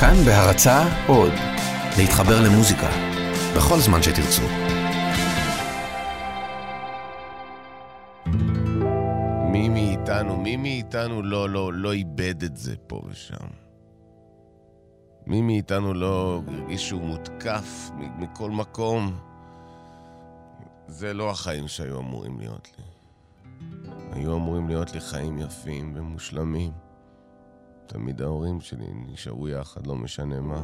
כאן בהרצה עוד, להתחבר למוזיקה, בכל זמן שתרצו. מי מאיתנו, מי מאיתנו לא, לא, לא איבד את זה פה ושם? מי מאיתנו לא הרגיש שהוא מותקף מכל מקום? זה לא החיים שהיו אמורים להיות לי. היו אמורים להיות לי חיים יפים ומושלמים. תמיד ההורים שלי נשארו יחד, לא משנה מה.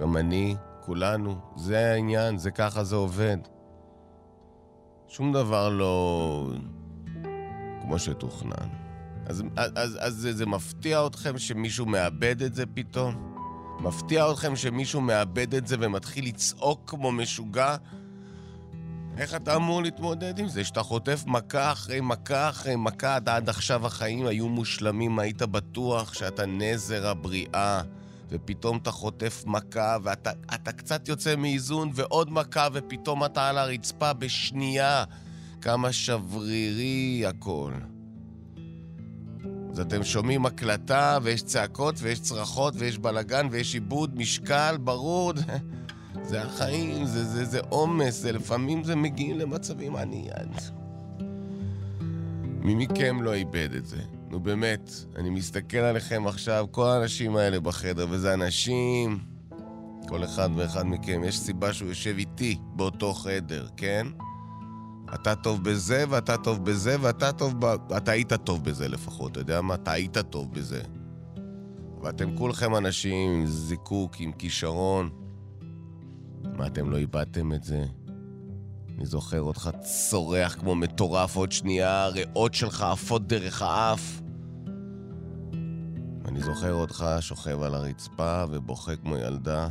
גם אני, כולנו, זה העניין, זה ככה זה עובד. שום דבר לא כמו שתוכנן. אז, אז, אז זה, זה מפתיע אתכם שמישהו מאבד את זה פתאום? מפתיע אתכם שמישהו מאבד את זה ומתחיל לצעוק כמו משוגע? איך אתה אמור להתמודד עם זה? שאתה חוטף מכה אחרי מכה אחרי מכה, עד, עד עכשיו החיים היו מושלמים, היית בטוח שאתה נזר הבריאה, ופתאום אתה חוטף מכה, ואתה קצת יוצא מאיזון, ועוד מכה, ופתאום אתה על הרצפה בשנייה. כמה שברירי הכל. אז אתם שומעים הקלטה, ויש צעקות, ויש צרחות, ויש בלגן, ויש עיבוד משקל, ברור. זה החיים, זה, זה, זה עומס, זה לפעמים זה מגיעים למצבים, אני... מי מכם לא איבד את זה? נו באמת, אני מסתכל עליכם עכשיו, כל האנשים האלה בחדר, וזה אנשים... כל אחד ואחד מכם, יש סיבה שהוא יושב איתי באותו חדר, כן? אתה טוב בזה, ואתה טוב בזה, ואתה טוב ב... אתה היית טוב בזה לפחות, אתה יודע מה? אתה היית טוב בזה. ואתם כולכם אנשים עם זיקוק, עם כישרון. מה, אתם לא איבדתם את זה? אני זוכר אותך צורח כמו מטורף עוד שנייה, הריאות שלך עפות דרך האף. אני זוכר אותך שוכב על הרצפה ובוכה כמו ילדה.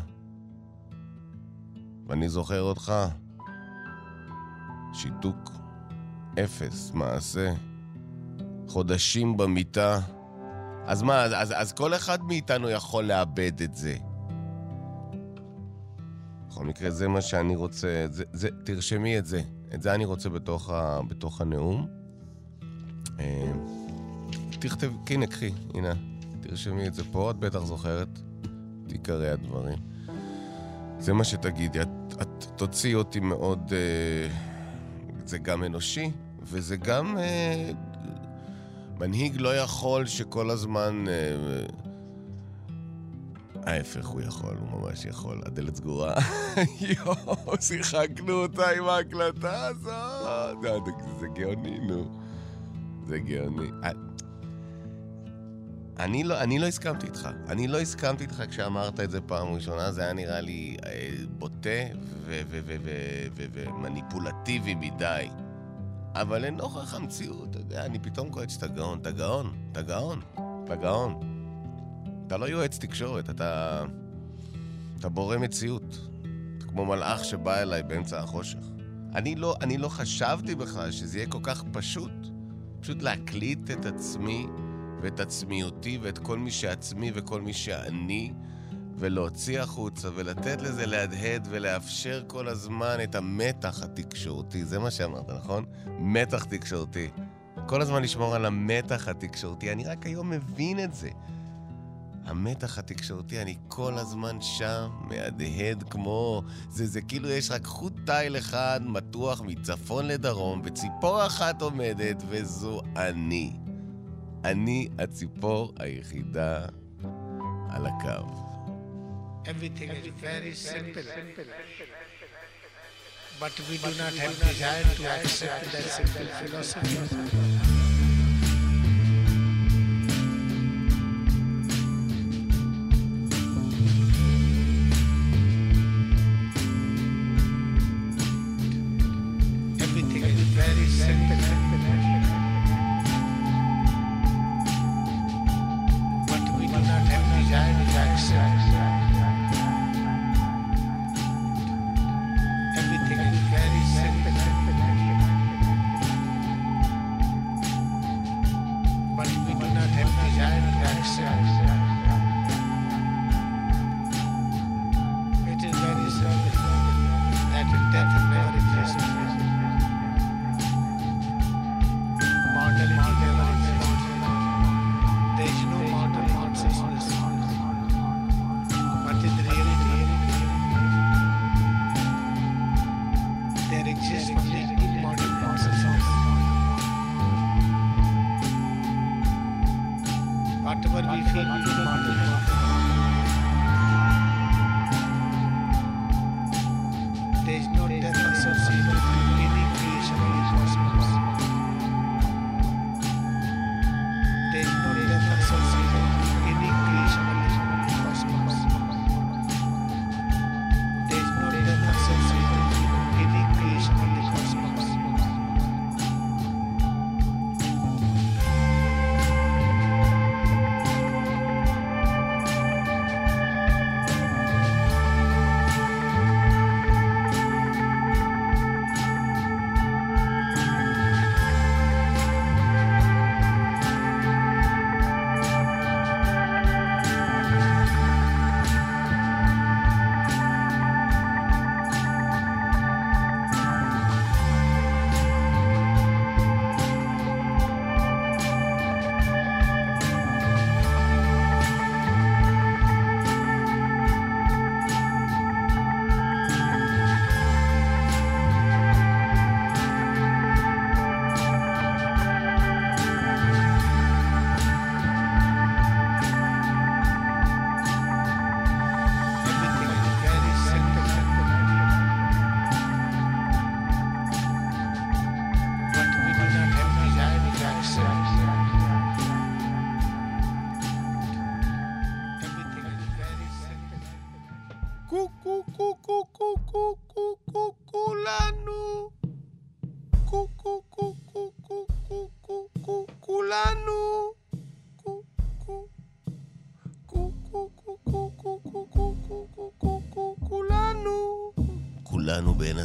ואני זוכר אותך שיתוק, אפס, מעשה, חודשים במיטה. אז מה, אז, אז כל אחד מאיתנו יכול לאבד את זה. בכל מקרה, זה מה שאני רוצה, זה, זה, תרשמי את זה. את זה אני רוצה בתוך, ה, בתוך הנאום. אה, תכתב, הנה, קחי, הנה, תרשמי את זה פה, את בטח זוכרת את עיקרי הדברים. זה מה שתגידי, את, את תוציאי אותי מאוד... אה, זה גם אנושי, וזה גם... אה, מנהיג לא יכול שכל הזמן... ההפך, הוא יכול, הוא ממש יכול. הדלת סגורה. יואו, שיחקנו אותה עם ההקלטה הזאת. זה, זה גאוני, נו. זה גאוני. אה, אני לא, אני לא הסכמתי איתך. אני לא הסכמתי איתך כשאמרת את זה פעם ראשונה, זה היה נראה לי אה, בוטה ומניפולטיבי מדי. אבל לנוכח המציאות, אתה יודע, אני פתאום קולט שאתה גאון, אתה גאון, אתה גאון, אתה גאון. אתה לא יועץ תקשורת, אתה... אתה בורא מציאות. אתה כמו מלאך שבא אליי באמצע החושך. אני לא, אני לא חשבתי בכלל שזה יהיה כל כך פשוט. פשוט להקליט את עצמי ואת עצמיותי ואת כל מי שעצמי וכל מי שאני, ולהוציא החוצה ולתת לזה להדהד ולאפשר כל הזמן את המתח התקשורתי. זה מה שאמרת, נכון? מתח תקשורתי. כל הזמן לשמור על המתח התקשורתי. אני רק היום מבין את זה. המתח התקשורתי, אני כל הזמן שם, מהדהד כמו... זה, זה כאילו יש רק חוט תיל אחד מתוח מצפון לדרום, וציפור אחת עומדת, וזו אני. אני הציפור היחידה על הקו. Everything is very simple. But we do not have desire to accept that simple philosophy.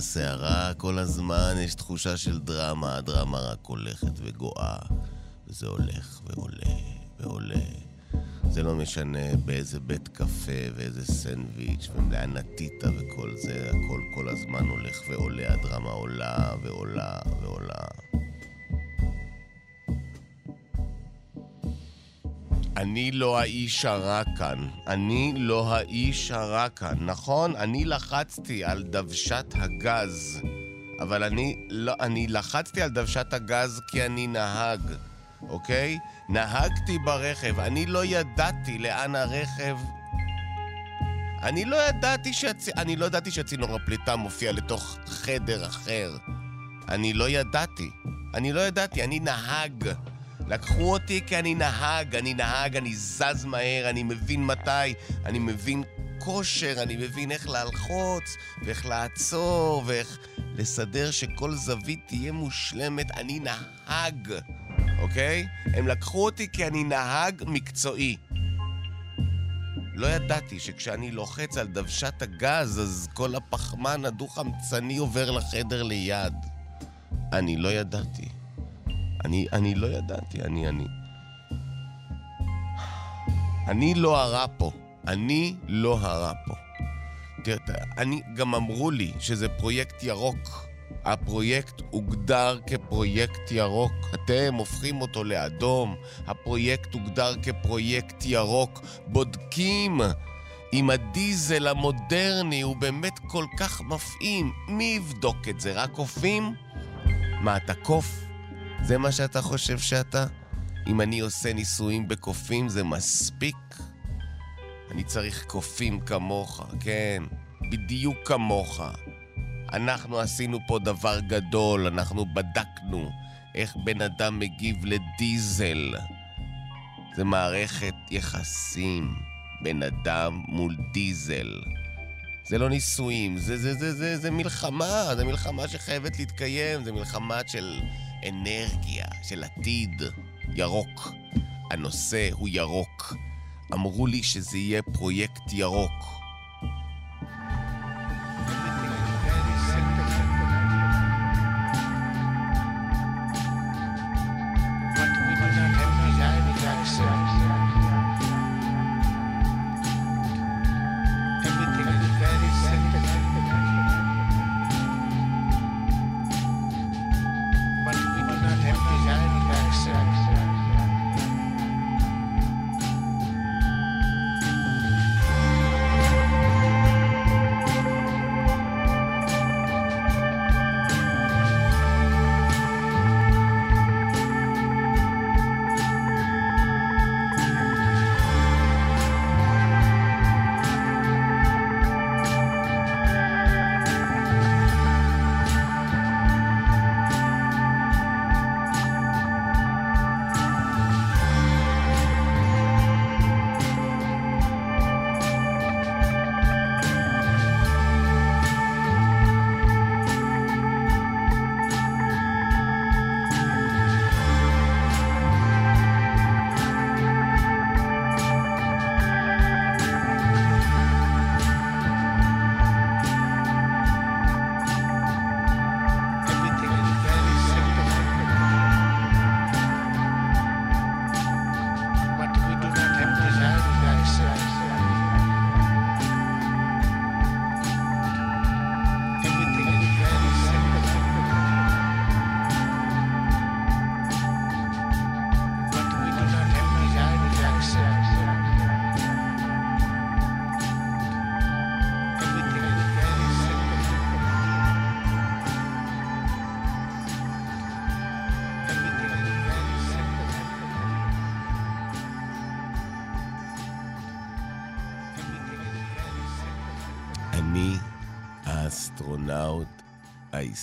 הסערה, כל הזמן יש תחושה של דרמה, הדרמה רק הולכת וגואה, וזה הולך ועולה ועולה. זה לא משנה באיזה בית קפה ואיזה סנדוויץ' ולאן נטית וכל זה, הכל כל הזמן הולך ועולה, הדרמה עולה ועולה ועולה. אני לא האיש הרע כאן. אני לא האיש הרע כאן. נכון, אני לחצתי על דוושת הגז, אבל אני לא... אני לחצתי על דוושת הגז כי אני נהג, אוקיי? נהגתי ברכב, אני לא ידעתי לאן הרכב... אני לא ידעתי שהצ... אני לא ידעתי שהצינור הפליטה מופיע לתוך חדר אחר. אני לא ידעתי. אני לא ידעתי, אני נהג. לקחו אותי כי אני נהג, אני נהג, אני זז מהר, אני מבין מתי, אני מבין כושר, אני מבין איך ללחוץ, ואיך לעצור, ואיך לסדר שכל זווית תהיה מושלמת. אני נהג, אוקיי? הם לקחו אותי כי אני נהג מקצועי. לא ידעתי שכשאני לוחץ על דוושת הגז, אז כל הפחמן הדו-חמצני עובר לחדר ליד. אני לא ידעתי. אני, אני לא ידעתי, אני, אני... אני לא הרע פה. אני לא הרע פה. תראה, אני, גם אמרו לי שזה פרויקט ירוק. הפרויקט הוגדר כפרויקט ירוק. אתם הופכים אותו לאדום. הפרויקט הוגדר כפרויקט ירוק. בודקים אם הדיזל המודרני הוא באמת כל כך מפעים. מי יבדוק את זה? רק קופים? מה, אתה קוף? זה מה שאתה חושב שאתה? אם אני עושה ניסויים בקופים זה מספיק? אני צריך קופים כמוך, כן, בדיוק כמוך. אנחנו עשינו פה דבר גדול, אנחנו בדקנו איך בן אדם מגיב לדיזל. זה מערכת יחסים, בן אדם מול דיזל. זה לא ניסויים, זה, זה, זה, זה, זה מלחמה, זה מלחמה שחייבת להתקיים, זה מלחמה של אנרגיה, של עתיד ירוק. הנושא הוא ירוק. אמרו לי שזה יהיה פרויקט ירוק.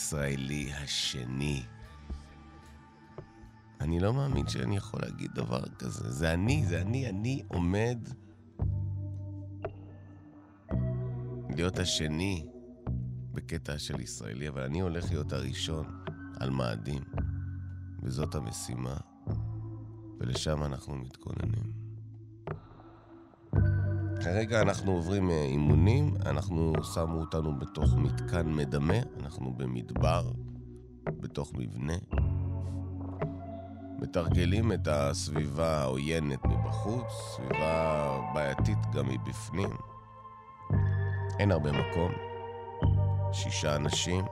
הישראלי השני. אני לא מאמין שאני יכול להגיד דבר כזה. זה אני, זה אני, אני עומד להיות השני בקטע של ישראלי, אבל אני הולך להיות הראשון על מאדים, וזאת המשימה, ולשם אנחנו מתכוננים. כרגע אנחנו עוברים אה, אימונים, אנחנו שמו אותנו בתוך מתקן מדמה, אנחנו במדבר, בתוך מבנה. מתרגלים את הסביבה העוינת מבחוץ, סביבה בעייתית גם מבפנים. אין הרבה מקום, שישה אנשים,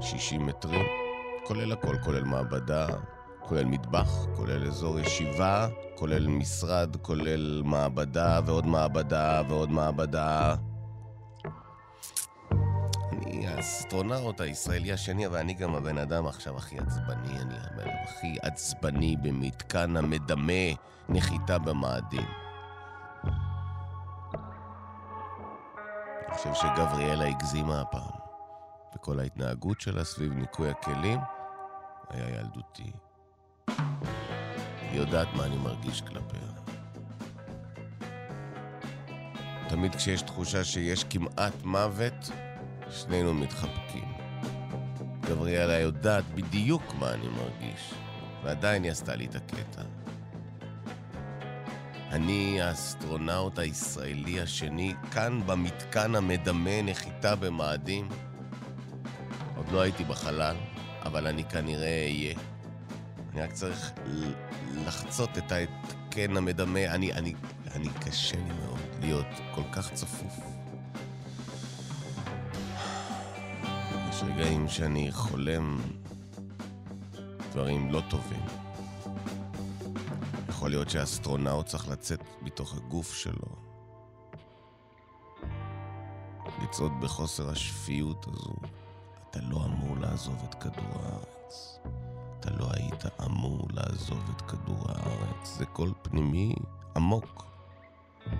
שישים מטרים, כולל הכל, כולל מעבדה, כולל מטבח, כולל אזור ישיבה, כולל משרד, כולל מעבדה ועוד מעבדה ועוד מעבדה. אני האסטרונאוט הישראלי השני, אבל אני גם הבן אדם עכשיו הכי עצבני, אני הבן אדם הכי עצבני במתקן המדמה נחיתה במאדים. אני חושב שגבריאלה הגזימה הפעם, וכל ההתנהגות שלה סביב ניקוי הכלים היה ילדותי. היא יודעת מה אני מרגיש כלפיה. תמיד כשיש תחושה שיש כמעט מוות, שנינו מתחבקים. גבריאלה יודעת בדיוק מה אני מרגיש, ועדיין היא עשתה לי את הקטע. אני האסטרונאוט הישראלי השני, כאן במתקן המדמה נחיתה במאדים. עוד לא הייתי בחלל, אבל אני כנראה אהיה. אני רק צריך לחצות את ההתקן המדמה. אני, אני, אני קשה לי מאוד להיות כל כך צפוף. יש רגעים שאני חולם דברים לא טובים. יכול להיות שהאסטרונאוט צריך לצאת מתוך הגוף שלו. לצעוד בחוסר השפיות הזו. אתה לא אמור לעזוב את כדור הארץ. אתה לא היית אמור לעזוב את כדור הארץ. זה קול פנימי עמוק.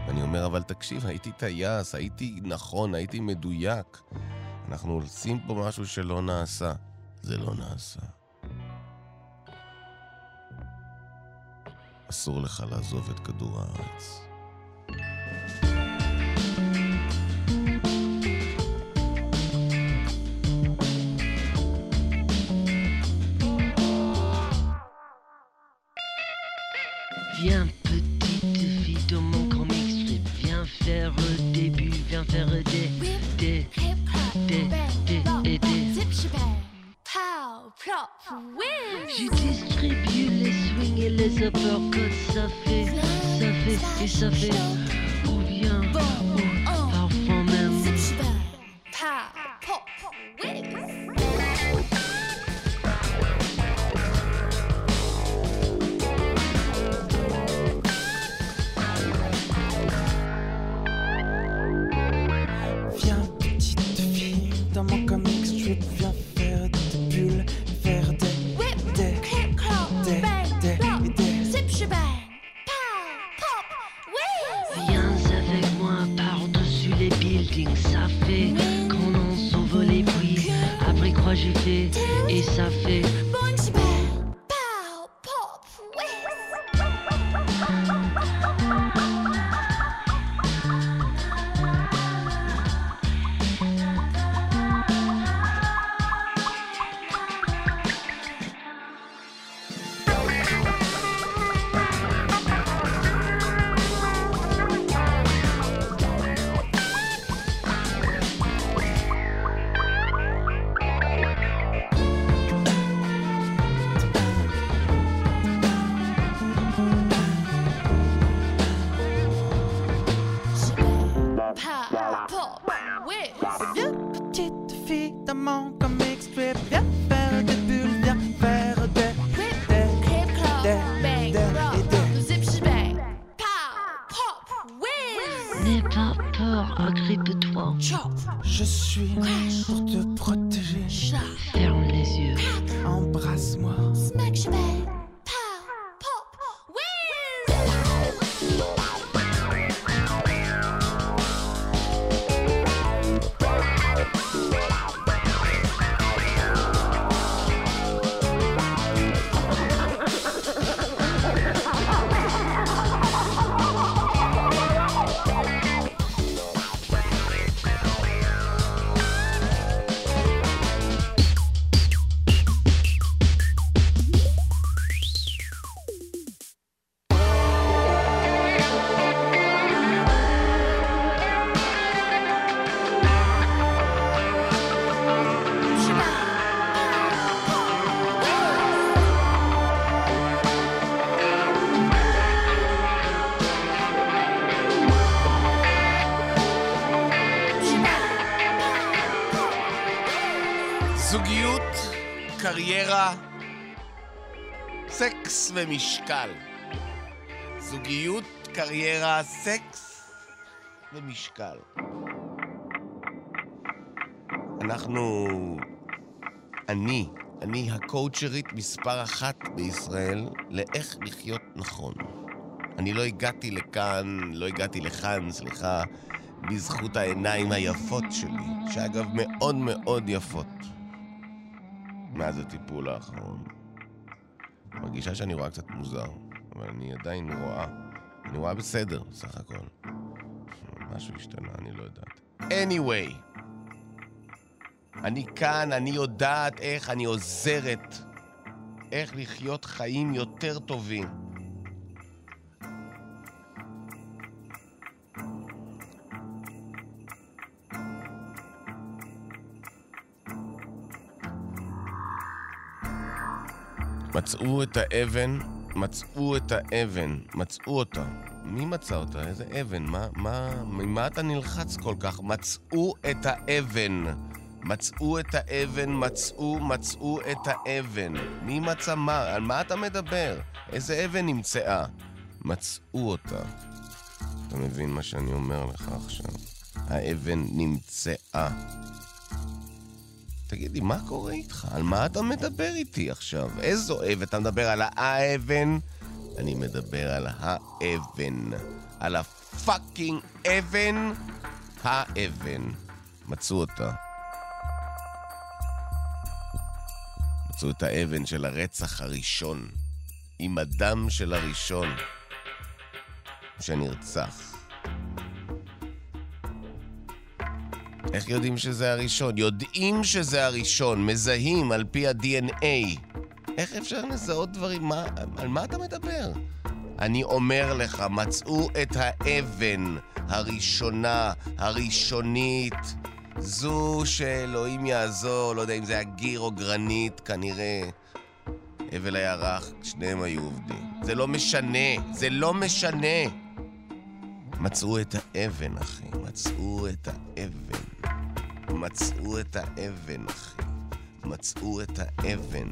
ואני אומר, אבל תקשיב, הייתי טייס, הייתי נכון, הייתי מדויק. אנחנו עושים פה משהו שלא נעשה. זה לא נעשה. אסור לך לעזוב את כדור הארץ. Viens, petite fille de mon comic strip, viens faire le début, viens faire des, des, Hip hop, des, des, et des. Je distribue les swings et les uppercuts, ça fait, ça fait, et ça fait, petite fille, dans mon comic strip, viens faire des bulles, viens faire des, des, des, bang, des, des. zip shebang, pow, pop, whiz. N'aie pas peur, agrippe-toi. Chop, Je suis סקס ומשקל. אנחנו... אני, אני הקואוצ'רית מספר אחת בישראל לאיך לחיות נכון. אני לא הגעתי לכאן, לא הגעתי לכאן, סליחה, בזכות העיניים היפות שלי, שאגב מאוד מאוד יפות. מאז הטיפול האחרון. מרגישה שאני רואה קצת מוזר, אבל אני עדיין רואה. אני רואה בסדר, סך הכל. משהו השתנה, אני לא יודעת. anyway, אני כאן, אני יודעת איך אני עוזרת, איך לחיות חיים יותר טובים. מצאו את האבן, מצאו את האבן, מצאו אותה. מי מצא אותה? איזה אבן? מה, מה, ממה אתה נלחץ כל כך? מצאו את האבן. מצאו את האבן, מצאו, מצאו את האבן. מי מצא מה? על מה אתה מדבר? איזה אבן נמצאה? מצאו אותה. אתה מבין מה שאני אומר לך עכשיו? האבן נמצאה. תגיד לי, מה קורה איתך? על מה אתה מדבר איתי עכשיו? איזו אבן? אתה מדבר על האבן? אני מדבר על האבן. על הפאקינג אבן? האבן. מצאו אותה. מצאו את האבן של הרצח הראשון. עם הדם של הראשון שנרצח. איך יודעים שזה הראשון? יודעים שזה הראשון, מזהים על פי ה-DNA. איך אפשר לזהות דברים? מה, על מה אתה מדבר? אני אומר לך, מצאו את האבן הראשונה, הראשונית, זו שאלוהים יעזור, לא יודע אם זה היה גיר או גרנית, כנראה. הבל היה רך, שניהם היו עובדים. זה לא משנה, זה לא משנה. מצאו את האבן, אחי, מצאו את האבן. מצאו את האבן, אחי. מצאו את האבן.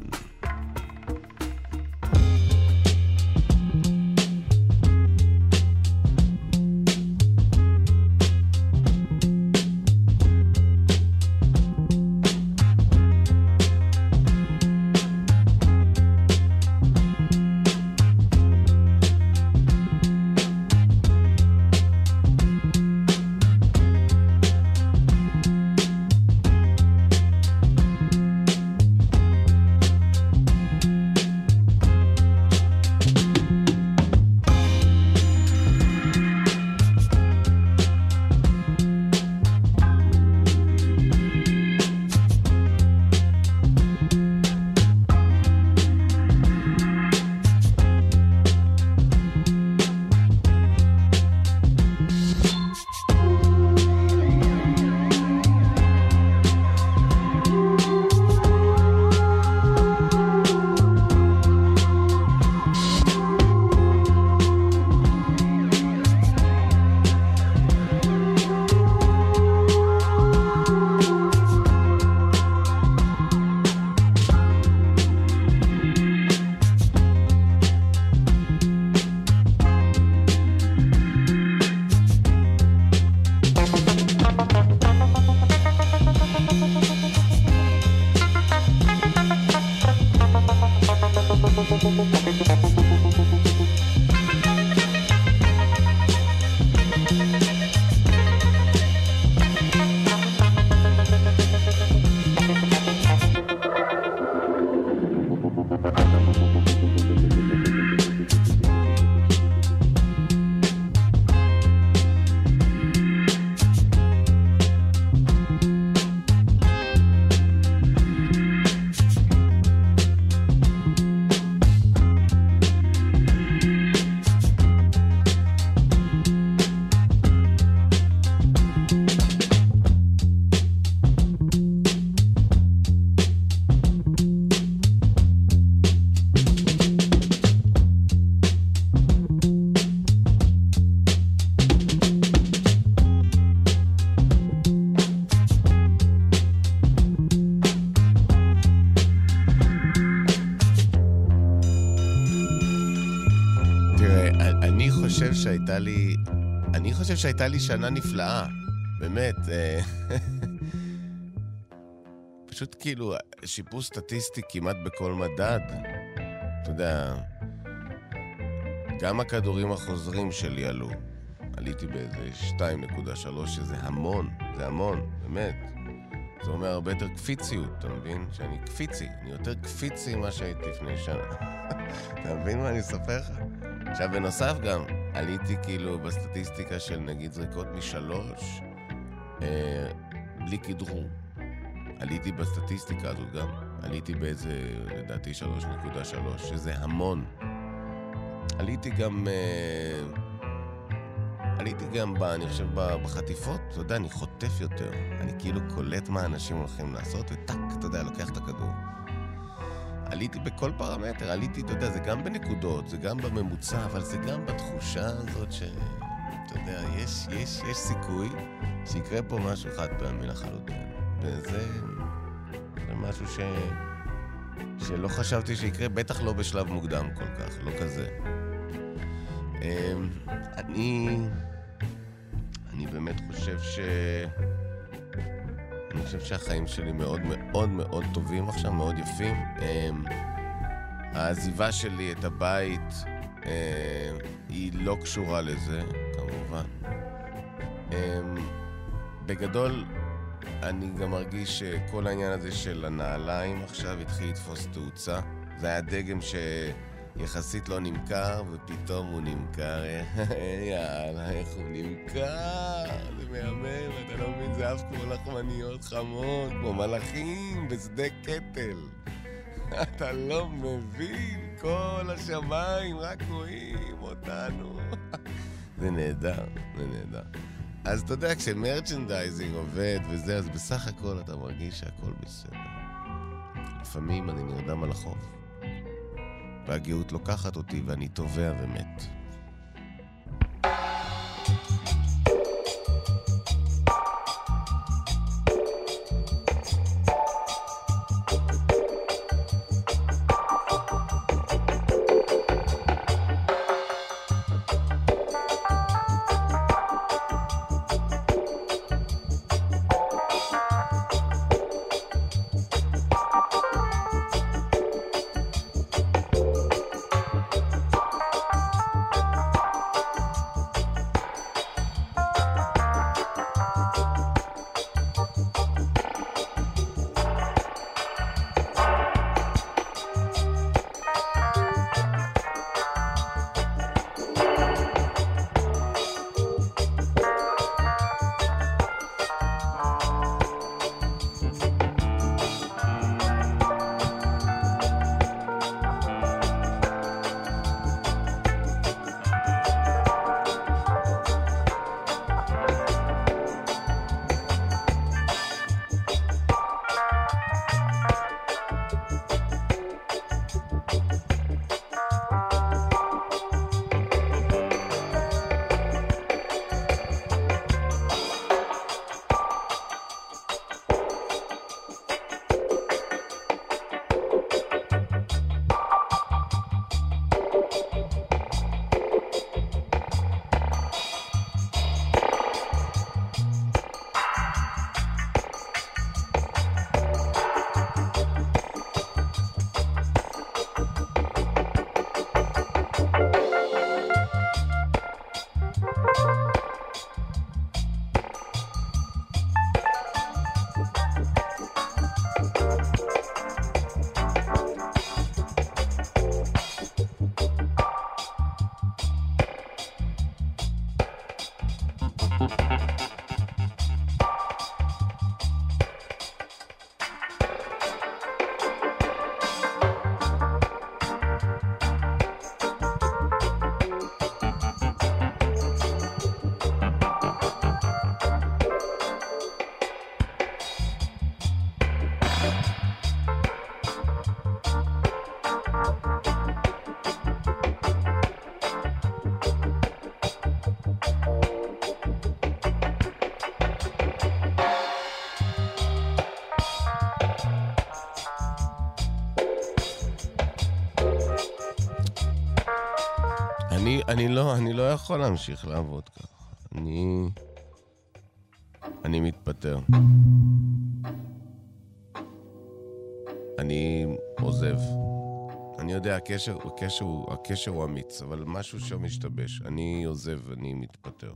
חושב שהייתה לי שנה נפלאה, באמת. אה, פשוט כאילו, שיפור סטטיסטי כמעט בכל מדד. אתה יודע, גם הכדורים החוזרים שלי עלו. עליתי באיזה 2.3, שזה המון, זה המון, באמת. זה אומר הרבה יותר קפיציות, אתה מבין? שאני קפיצי, אני יותר קפיצי ממה שהייתי לפני שנה. אתה מבין מה אני אספר לך? עכשיו, בנוסף גם, עליתי כאילו בסטטיסטיקה של נגיד זריקות משלוש, אה, בלי כדרור. עליתי בסטטיסטיקה הזאת גם. עליתי באיזה, לדעתי, 3.3, שזה המון. עליתי גם... אה, עליתי גם, ב, אני חושב, בחטיפות, אתה יודע, אני חוטף יותר. אני כאילו קולט מה אנשים הולכים לעשות, וטאק, אתה יודע, לוקח את הכדור. עליתי בכל פרמטר, עליתי, אתה יודע, זה גם בנקודות, זה גם בממוצע, אבל זה גם בתחושה הזאת ש... אתה יודע, יש, יש, יש סיכוי שיקרה פה משהו חד פעמי לחלוטין. וזה זה משהו ש... שלא חשבתי שיקרה, בטח לא בשלב מוקדם כל כך, לא כזה. אמ, אני... אני באמת חושב ש... אני חושב שהחיים שלי מאוד מאוד מאוד טובים עכשיו, מאוד יפים. אמ, העזיבה שלי את הבית אה, היא לא קשורה לזה, כמובן. אמ, בגדול, אני גם מרגיש שכל העניין הזה של הנעליים עכשיו התחיל לתפוס תאוצה. זה היה דגם שיחסית לא נמכר, ופתאום הוא נמכר. יאללה, איך הוא נמכר? זה מהמם, אתה לא מבין, זה עף כמו לחמניות חמות, כמו מלאכים בשדה קטל. אתה לא מבין, כל השמיים רק רואים אותנו. זה נהדר, זה נהדר. אז אתה יודע, כשמרצ'נדייזינג עובד וזה, אז בסך הכל אתה מרגיש שהכל בסדר. לפעמים אני נרדם על החוף, והגאות לוקחת אותי ואני טובע ומת. יכול להמשיך לעבוד ככה. אני... אני מתפטר. אני עוזב. אני יודע, הקשר, הקשר, הקשר הוא אמיץ, אבל משהו שם משתבש. אני עוזב, אני מתפטר.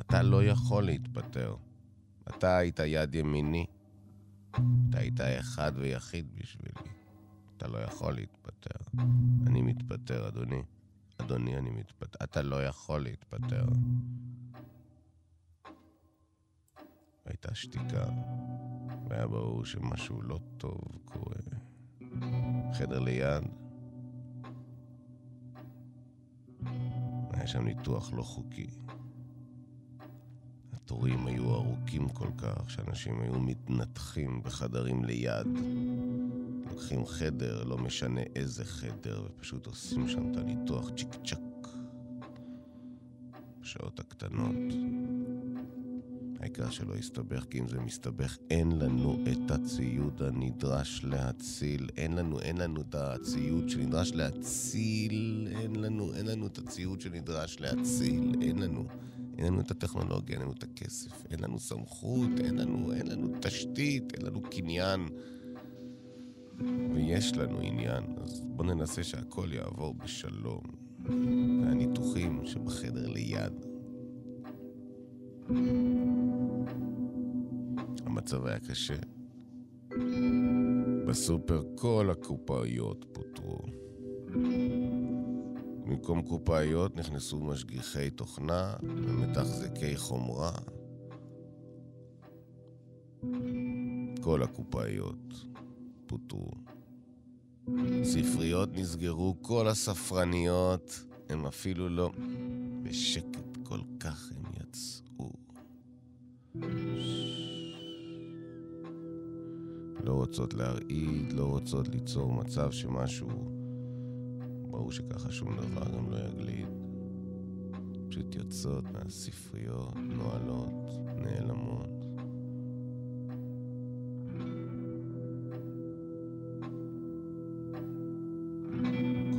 אתה לא יכול להתפטר. אתה היית יד ימיני. אתה היית אחד ויחיד בשבילי. אתה לא יכול להתפטר. אני מתפטר, אדוני. אדוני, אני מתפטר. אתה לא יכול להתפטר. הייתה שתיקה, והיה ברור שמשהו לא טוב קורה. חדר ליד. היה שם ניתוח לא חוקי. התורים היו ארוכים כל כך, שאנשים היו מתנתחים בחדרים ליד. לוקחים חדר, לא משנה איזה חדר, ופשוט עושים שם את הניתוח צ'יק צ'אק. בשעות הקטנות. העיקר שלא יסתבך, כי אם זה מסתבך, אין לנו את הציוד הנדרש להציל. אין לנו, אין לנו את הציוד שנדרש להציל. אין לנו, אין לנו את הציוד שנדרש להציל. אין לנו. אין לנו את הטכנולוגיה, אין לנו את הכסף, אין לנו סמכות, אין לנו, אין לנו תשתית, אין לנו קניין. ויש לנו עניין, אז בואו ננסה שהכל יעבור בשלום. והניתוחים שבחדר ליד. המצב היה קשה. בסופר כל הקופאיות פוטרו. במקום קופאיות נכנסו משגיחי תוכנה ומתחזקי חומרה. כל הקופאיות פוטרו. ספריות נסגרו, כל הספרניות, הם אפילו לא... בשקט כל כך הם יצאו. לא רוצות להרעיד, לא רוצות ליצור מצב שמשהו... ברור שככה שום דבר גם לא יגליד. פשוט יוצאות מהספריות, נועלות, נעלמות.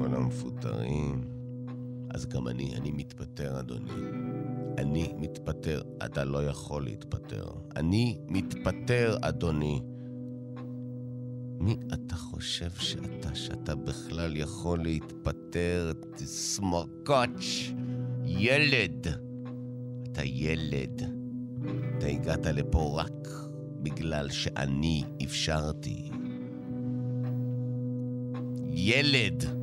כל המפוטרים. אז גם אני, אני מתפטר, אדוני. אני מתפטר. אתה לא יכול להתפטר. אני מתפטר, אדוני. מי אתה חושב שאתה, שאתה בכלל יכול להתפטר? סמרקוץ', ילד. אתה ילד. אתה הגעת לפה רק בגלל שאני אפשרתי. ילד.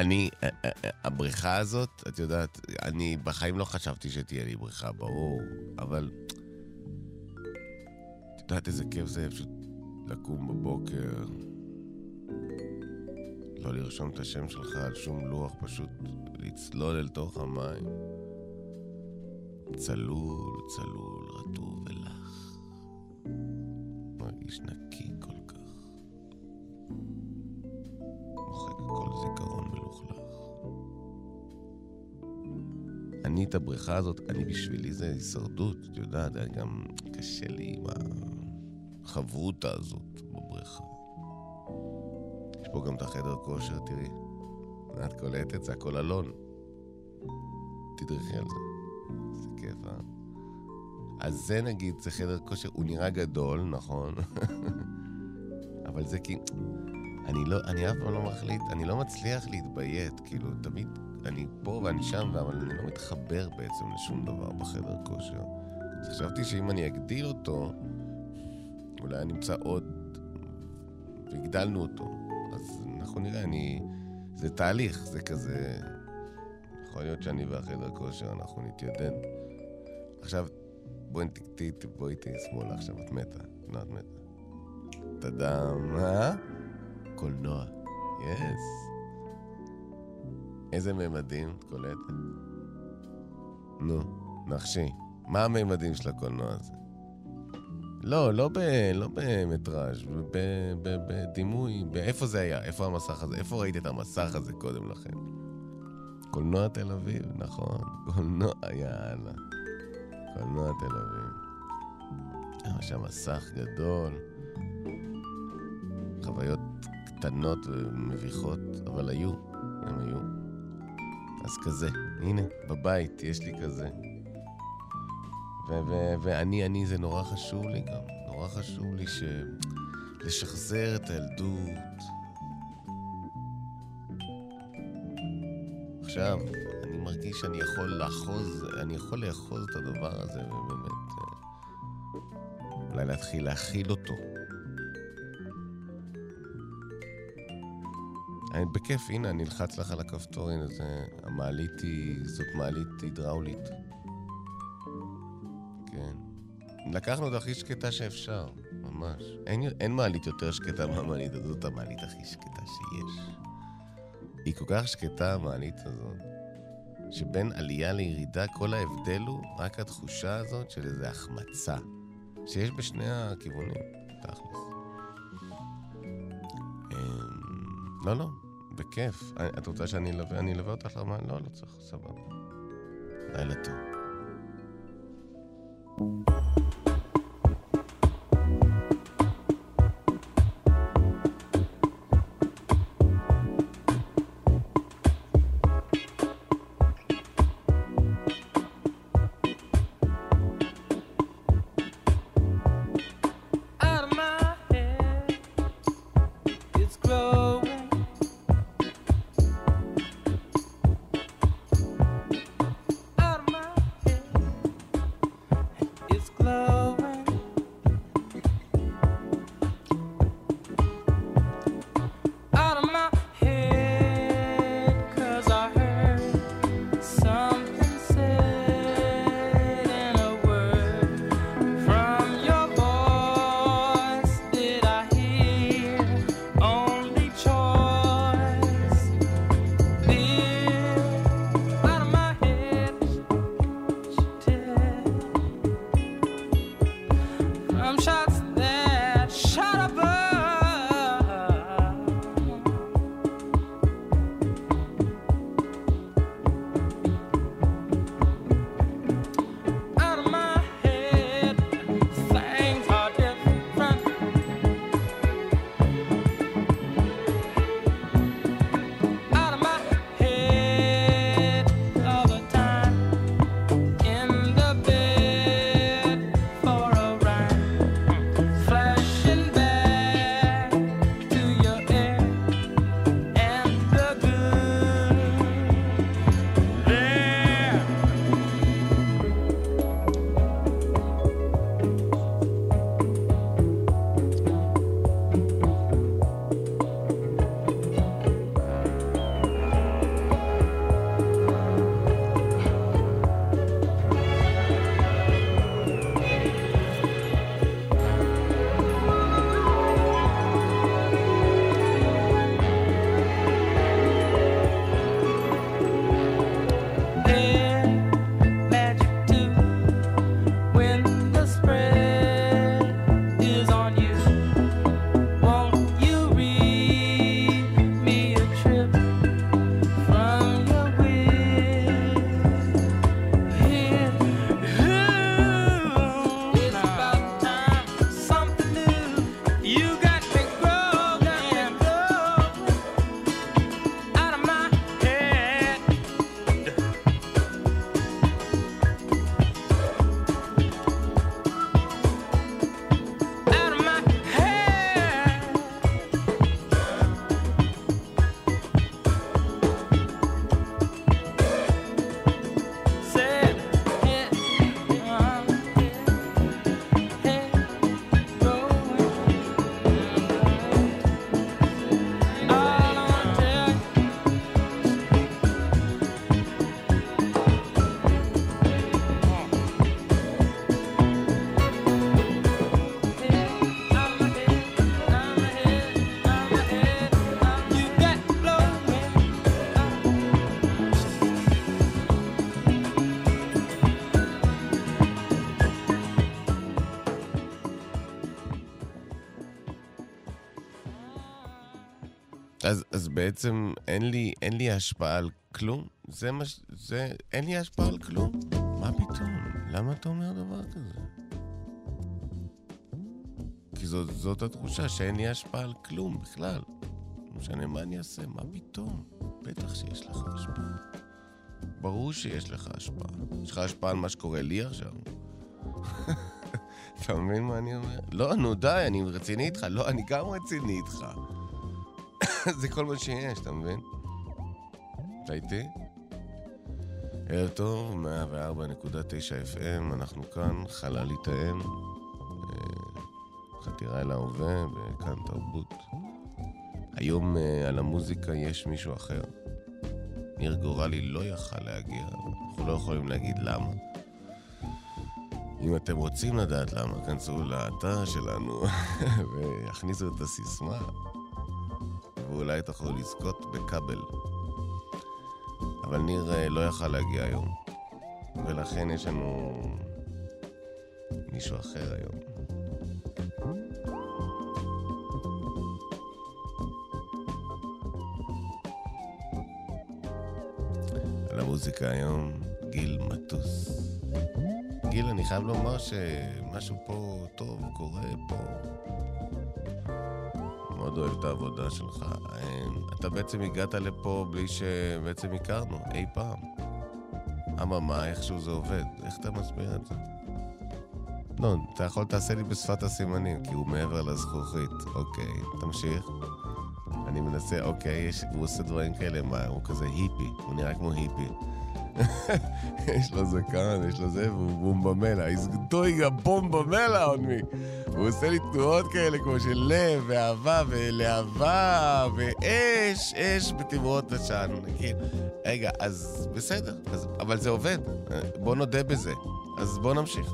אני, אה, אה, אה, הבריכה הזאת, את יודעת, אני בחיים לא חשבתי שתהיה לי בריכה, ברור, אבל... את יודעת איזה כיף זה פשוט לקום בבוקר, לא לרשום את השם שלך על שום לוח, פשוט לצלול אל תוך המים. צלול, צלול, רטוב ולח. מרגיש נקי את הבריכה הזאת, אני בשבילי זה הישרדות, את יודעת, היה גם קשה לי עם החברותה הזאת בבריכה. יש פה גם את החדר כושר, תראי. את קולטת, זה הכל אלון. תדרכי על זה. איזה כיף, אה? אז זה נגיד, זה חדר כושר, הוא נראה גדול, נכון? אבל זה כי... אני לא, אני אף פעם לא מחליט, אני לא מצליח להתביית, כאילו, תמיד אני פה ואני שם, אבל אני לא מתחבר בעצם לשום דבר בחדר כושר. אז חשבתי שאם אני אגדיל אותו, אולי אני אמצא עוד, והגדלנו אותו. אז אנחנו נראה, אני... זה תהליך, זה כזה... יכול להיות שאני והחדר כושר, אנחנו נתיידד. עכשיו, בואי תקטי, בואי תהיי שמאלה עכשיו, את מתה. לא, את מתה. טאדאם, אה? קולנוע. יס. איזה ממדים את קולטת? נו, נחשי. מה הממדים של הקולנוע הזה? לא, לא, ב, לא במטראז', בדימוי, באיפה זה היה? איפה המסך הזה? איפה ראית את המסך הזה קודם לכן? קולנוע תל אביב, נכון. קולנוע, יאללה. קולנוע תל אביב. היה שם מסך גדול, חוויות קטנות ומביכות, אבל היו, הם היו. אז כזה, הנה, בבית יש לי כזה. ואני, אני, זה נורא חשוב לי גם. נורא חשוב לי ש... לשחזר את הילדות. עכשיו, אני מרגיש שאני יכול לאחוז, אני יכול לאחוז את הדבר הזה, ובאמת, אה, אולי להתחיל להכיל אותו. אני בכיף, הנה, אני אלחץ לך על הכפתור, הנה, זה... המעלית היא... זאת מעלית הידראולית. כן. לקחנו את הכי שקטה שאפשר, ממש. אין, אין מעלית יותר שקטה מהמעלית הזאת, זאת המעלית הכי שקטה שיש. היא כל כך שקטה, המעלית הזאת, שבין עלייה לירידה, כל ההבדל הוא רק התחושה הזאת של איזו החמצה, שיש בשני הכיוונים, תכלס. אמ, לא, לא, בכיף. את רוצה שאני אלווה? אני אלווה אותך למעלה? לא, לא צריך, סבבה. לילה טוב. בעצם אין לי, אין לי השפעה על כלום? זה מה ש... זה... אין לי השפעה על כלום? מה פתאום? למה אתה אומר דבר כזה? כי זאת, זאת התחושה שאין לי השפעה על כלום בכלל. לא משנה מה אני אעשה, מה פתאום? בטח שיש לך השפעה. ברור שיש לך השפעה. יש לך השפעה על מה שקורה לי עכשיו. אתה מבין מה אני אומר? לא, נו די, אני רציני איתך. לא, אני גם רציני איתך. זה כל מה שיש, אתה מבין? אתה איתי? ערב טוב, 104.9 FM, אנחנו כאן, חלל יתאם, אה, חתירה אל ההווה, וכאן תרבות. היום אה, על המוזיקה יש מישהו אחר. ניר גורלי לא יכל להגיע, אנחנו לא יכולים להגיד למה. אם אתם רוצים לדעת למה, כנסו לאתר שלנו ויכניסו את הסיסמה, ואולי תוכלו לזכות בכבל. אבל ניר אה, לא יכל להגיע היום, ולכן יש לנו מישהו אחר היום. על המוזיקה היום, גיל מטוס. גיל, אני חייב לומר שמשהו פה טוב קורה פה. מאוד אוהב את העבודה שלך. אה, אתה בעצם הגעת לפה בלי שבעצם הכרנו, אי פעם. אממה, איכשהו זה עובד. איך אתה מסביר את זה? לא, אתה יכול תעשה לי בשפת הסימנים, כי הוא מעבר לזכוכית. אוקיי, תמשיך. אני מנסה, אוקיי, יש, הוא עושה דברים כאלה, מה, הוא כזה היפי, הוא נראה כמו היפי. יש לו זקן, יש לו זה, והוא בומבמלה. He's doing a בומבמלה on me. הוא עושה לי תנועות כאלה כמו של לב, ואהבה, ולהבה, ואש, אש בתמרות עשן. כאילו, רגע, אז בסדר, אז, אבל זה עובד. בוא נודה בזה. אז בוא נמשיך.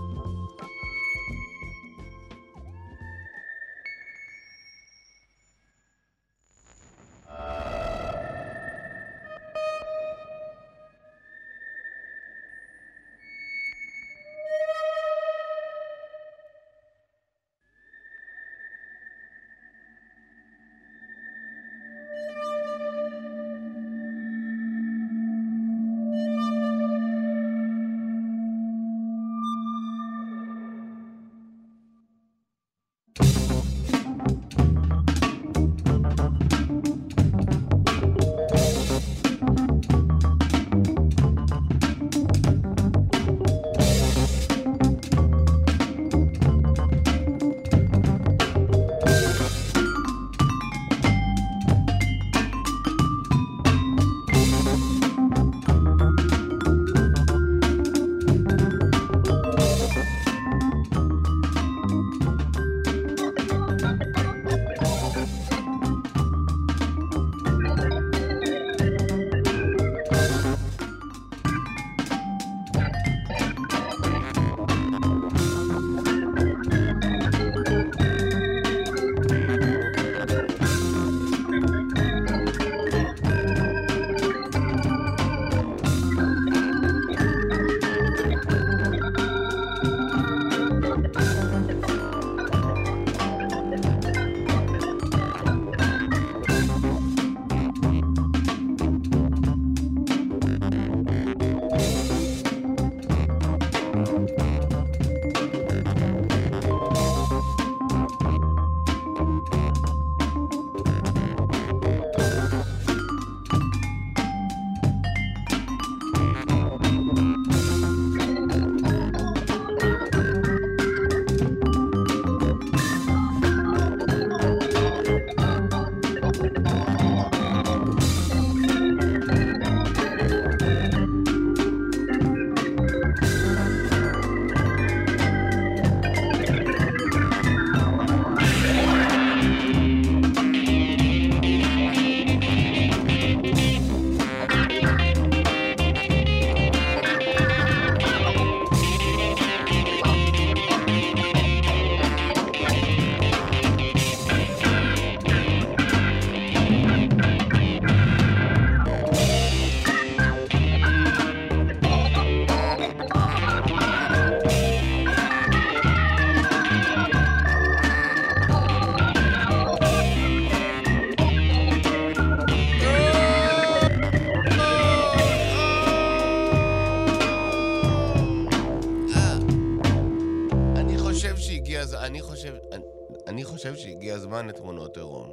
חושב שהגיע הזמן לתמונות עירום.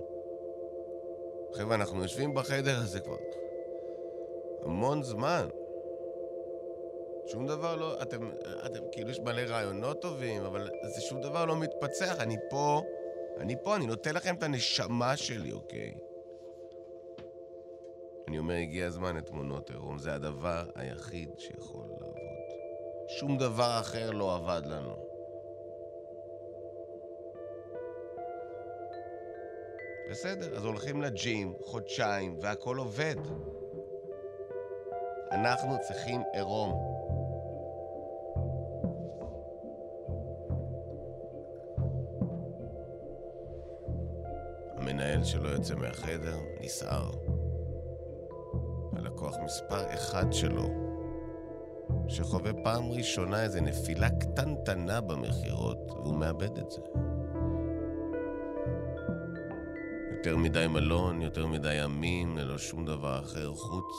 חבר'ה, אנחנו יושבים בחדר הזה כבר המון זמן. שום דבר לא, אתם, אתם, כאילו יש מלא רעיונות טובים, אבל זה שום דבר לא מתפצח. אני פה, אני פה, אני נותן לכם את הנשמה שלי, אוקיי? אני אומר, הגיע הזמן לתמונות עירום, זה הדבר היחיד שיכול לעבוד. שום דבר אחר לא עבד לנו. בסדר, אז הולכים לג'ים, חודשיים, והכל עובד. אנחנו צריכים עירום. המנהל שלא יוצא מהחדר נסער. הלקוח מספר אחד שלו, שחווה פעם ראשונה איזו נפילה קטנטנה במכירות, והוא מאבד את זה. יותר מדי מלון, יותר מדי ימים, ללא שום דבר אחר חוץ.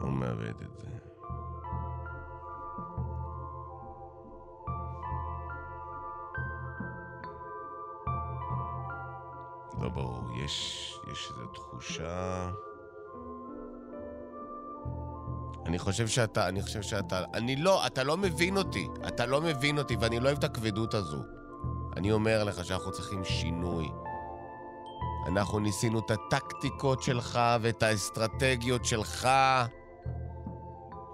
הוא מאבד את זה. לא ברור, יש, יש איזו תחושה... אני חושב שאתה, אני חושב שאתה, אני לא, אתה לא מבין אותי. אתה לא מבין אותי, ואני לא אוהב את הכבדות הזו. אני אומר לך שאנחנו צריכים שינוי. אנחנו ניסינו את הטקטיקות שלך ואת האסטרטגיות שלך,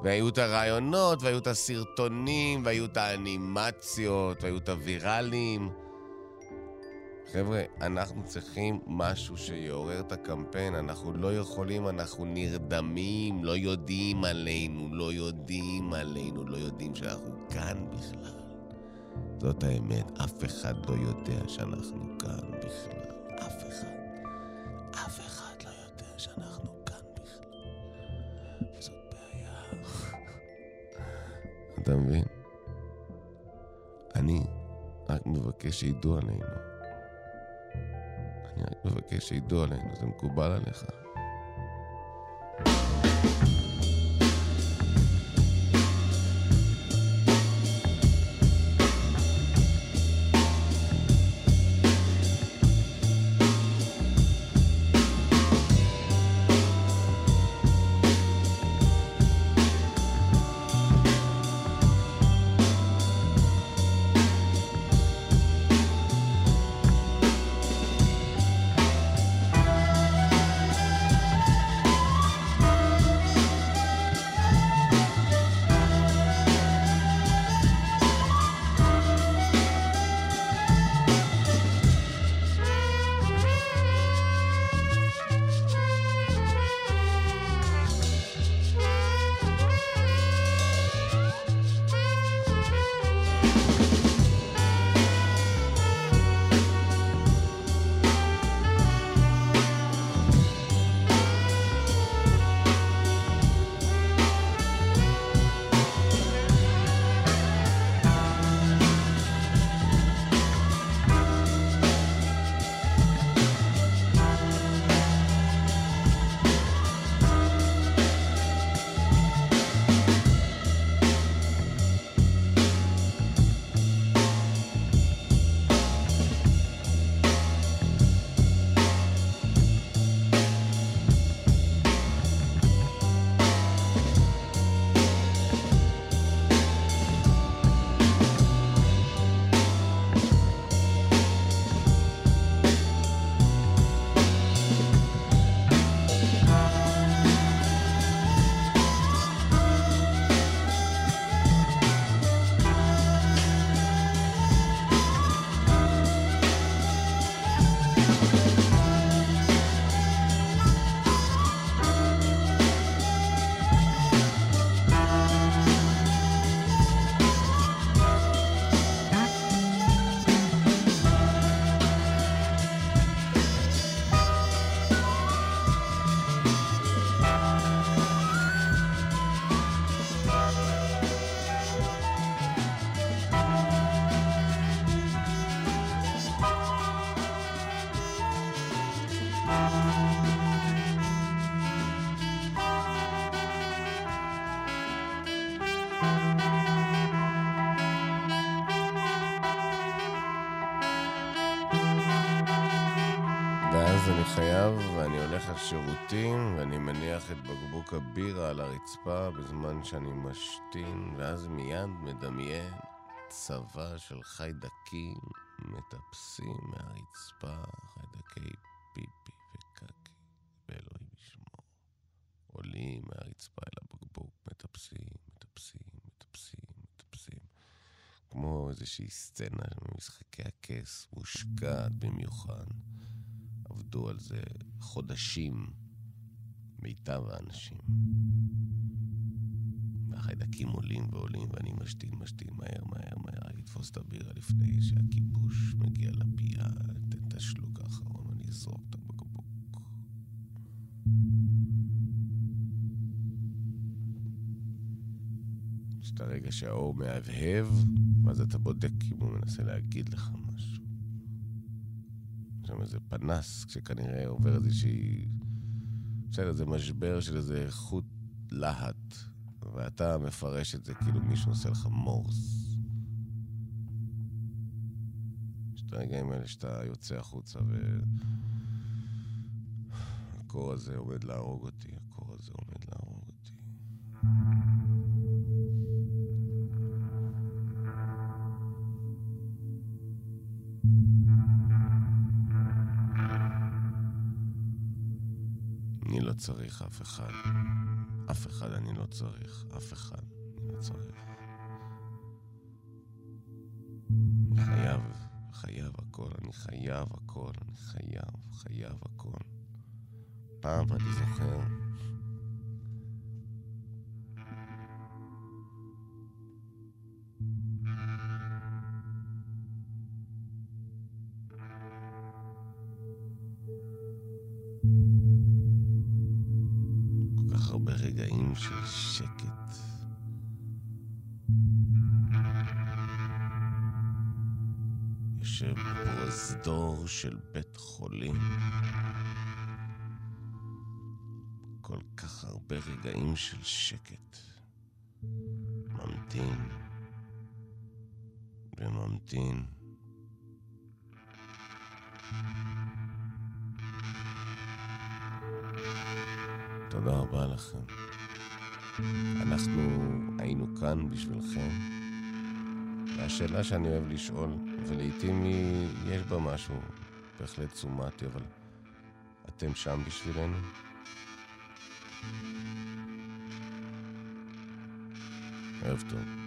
והיו את הרעיונות, והיו את הסרטונים, והיו את האנימציות, והיו את הוויראלים. חבר'ה, אנחנו צריכים משהו שיעורר את הקמפיין, אנחנו לא יכולים, אנחנו נרדמים, לא יודעים עלינו, לא יודעים עלינו, לא יודעים שאנחנו כאן בכלל. זאת האמת, אף אחד לא יודע שאנחנו כאן בכלל. אף אחד. אף אחד לא יודע שאנחנו כאן בכלל. וזאת בעיה. אתה מבין? אני רק מבקש שידעו עלינו. אני רק מבקש שידעו עלינו, זה מקובל עליך? הולך לשירותים, ואני מניח את בקבוק הבירה על הרצפה בזמן שאני משתין, ואז מיד מדמיין צבא של חיידקים מטפסים מהרצפה, חיידקי פיפי וקקי, ואלוהים ישמור. עולים מהרצפה אל הבקבוק, מטפסים, מטפסים, מטפסים, מטפסים. כמו איזושהי סצנה ממשחקי הכס, מושקעת במיוחד. עבדו על זה חודשים, מיטב האנשים. והחיידקים עולים ועולים, ואני משתין, משתין, מהר, מהר, מהר, לתפוס את הבירה לפני שהכיבוש מגיע לפייה, אתן את השלוק האחרון ואני אזרוק את הבקבוק. יש את הרגע שהאור מהבהב, ואז אתה בודק אם הוא מנסה להגיד לך משהו. שם איזה פנס, שכנראה עובר איזושהי... בסדר, זה משבר של איזה חוט להט, ואתה מפרש את זה כאילו מישהו עושה לך מורס. יש את הרגעים האלה שאתה יוצא החוצה ו... הקור הזה עומד להרוג אותי, הקור הזה עומד להרוג אותי. צריך אף אחד. אף אחד אני לא צריך. אף אחד אני לא צריך. אני חייב, חייב הכל, אני חייב הכל, אני חייב, חייב הכל. פעם אני זוכר, בפרוזדור של בית חולים. כל כך הרבה רגעים של שקט. ממתין וממתין. תודה רבה לכם. אנחנו היינו כאן בשבילכם. והשאלה שאני אוהב לשאול, ולעיתים היא, יש בה משהו בהחלט תשומתי, אבל אתם שם בשבילנו? ערב טוב.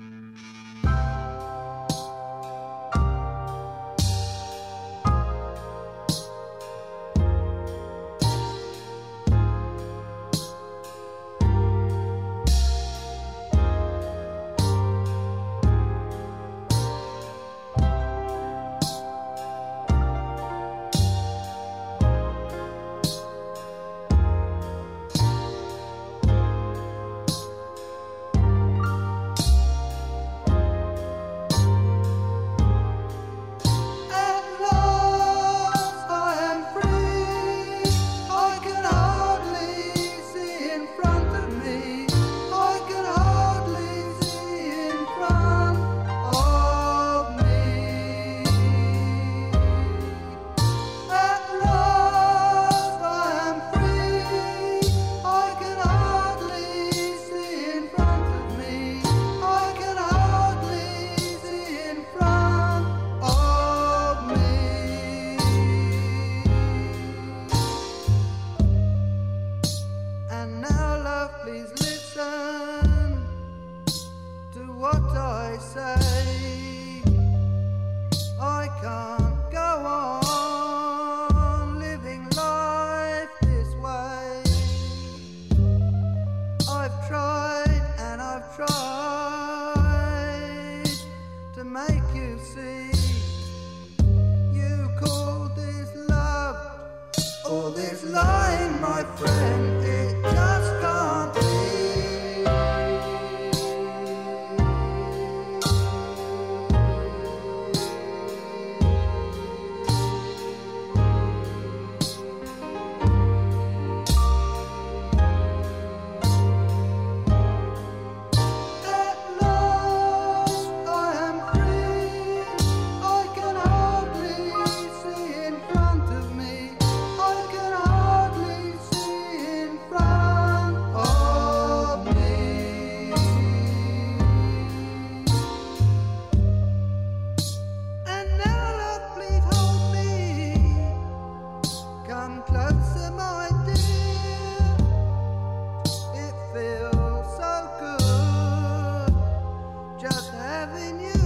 Avenue.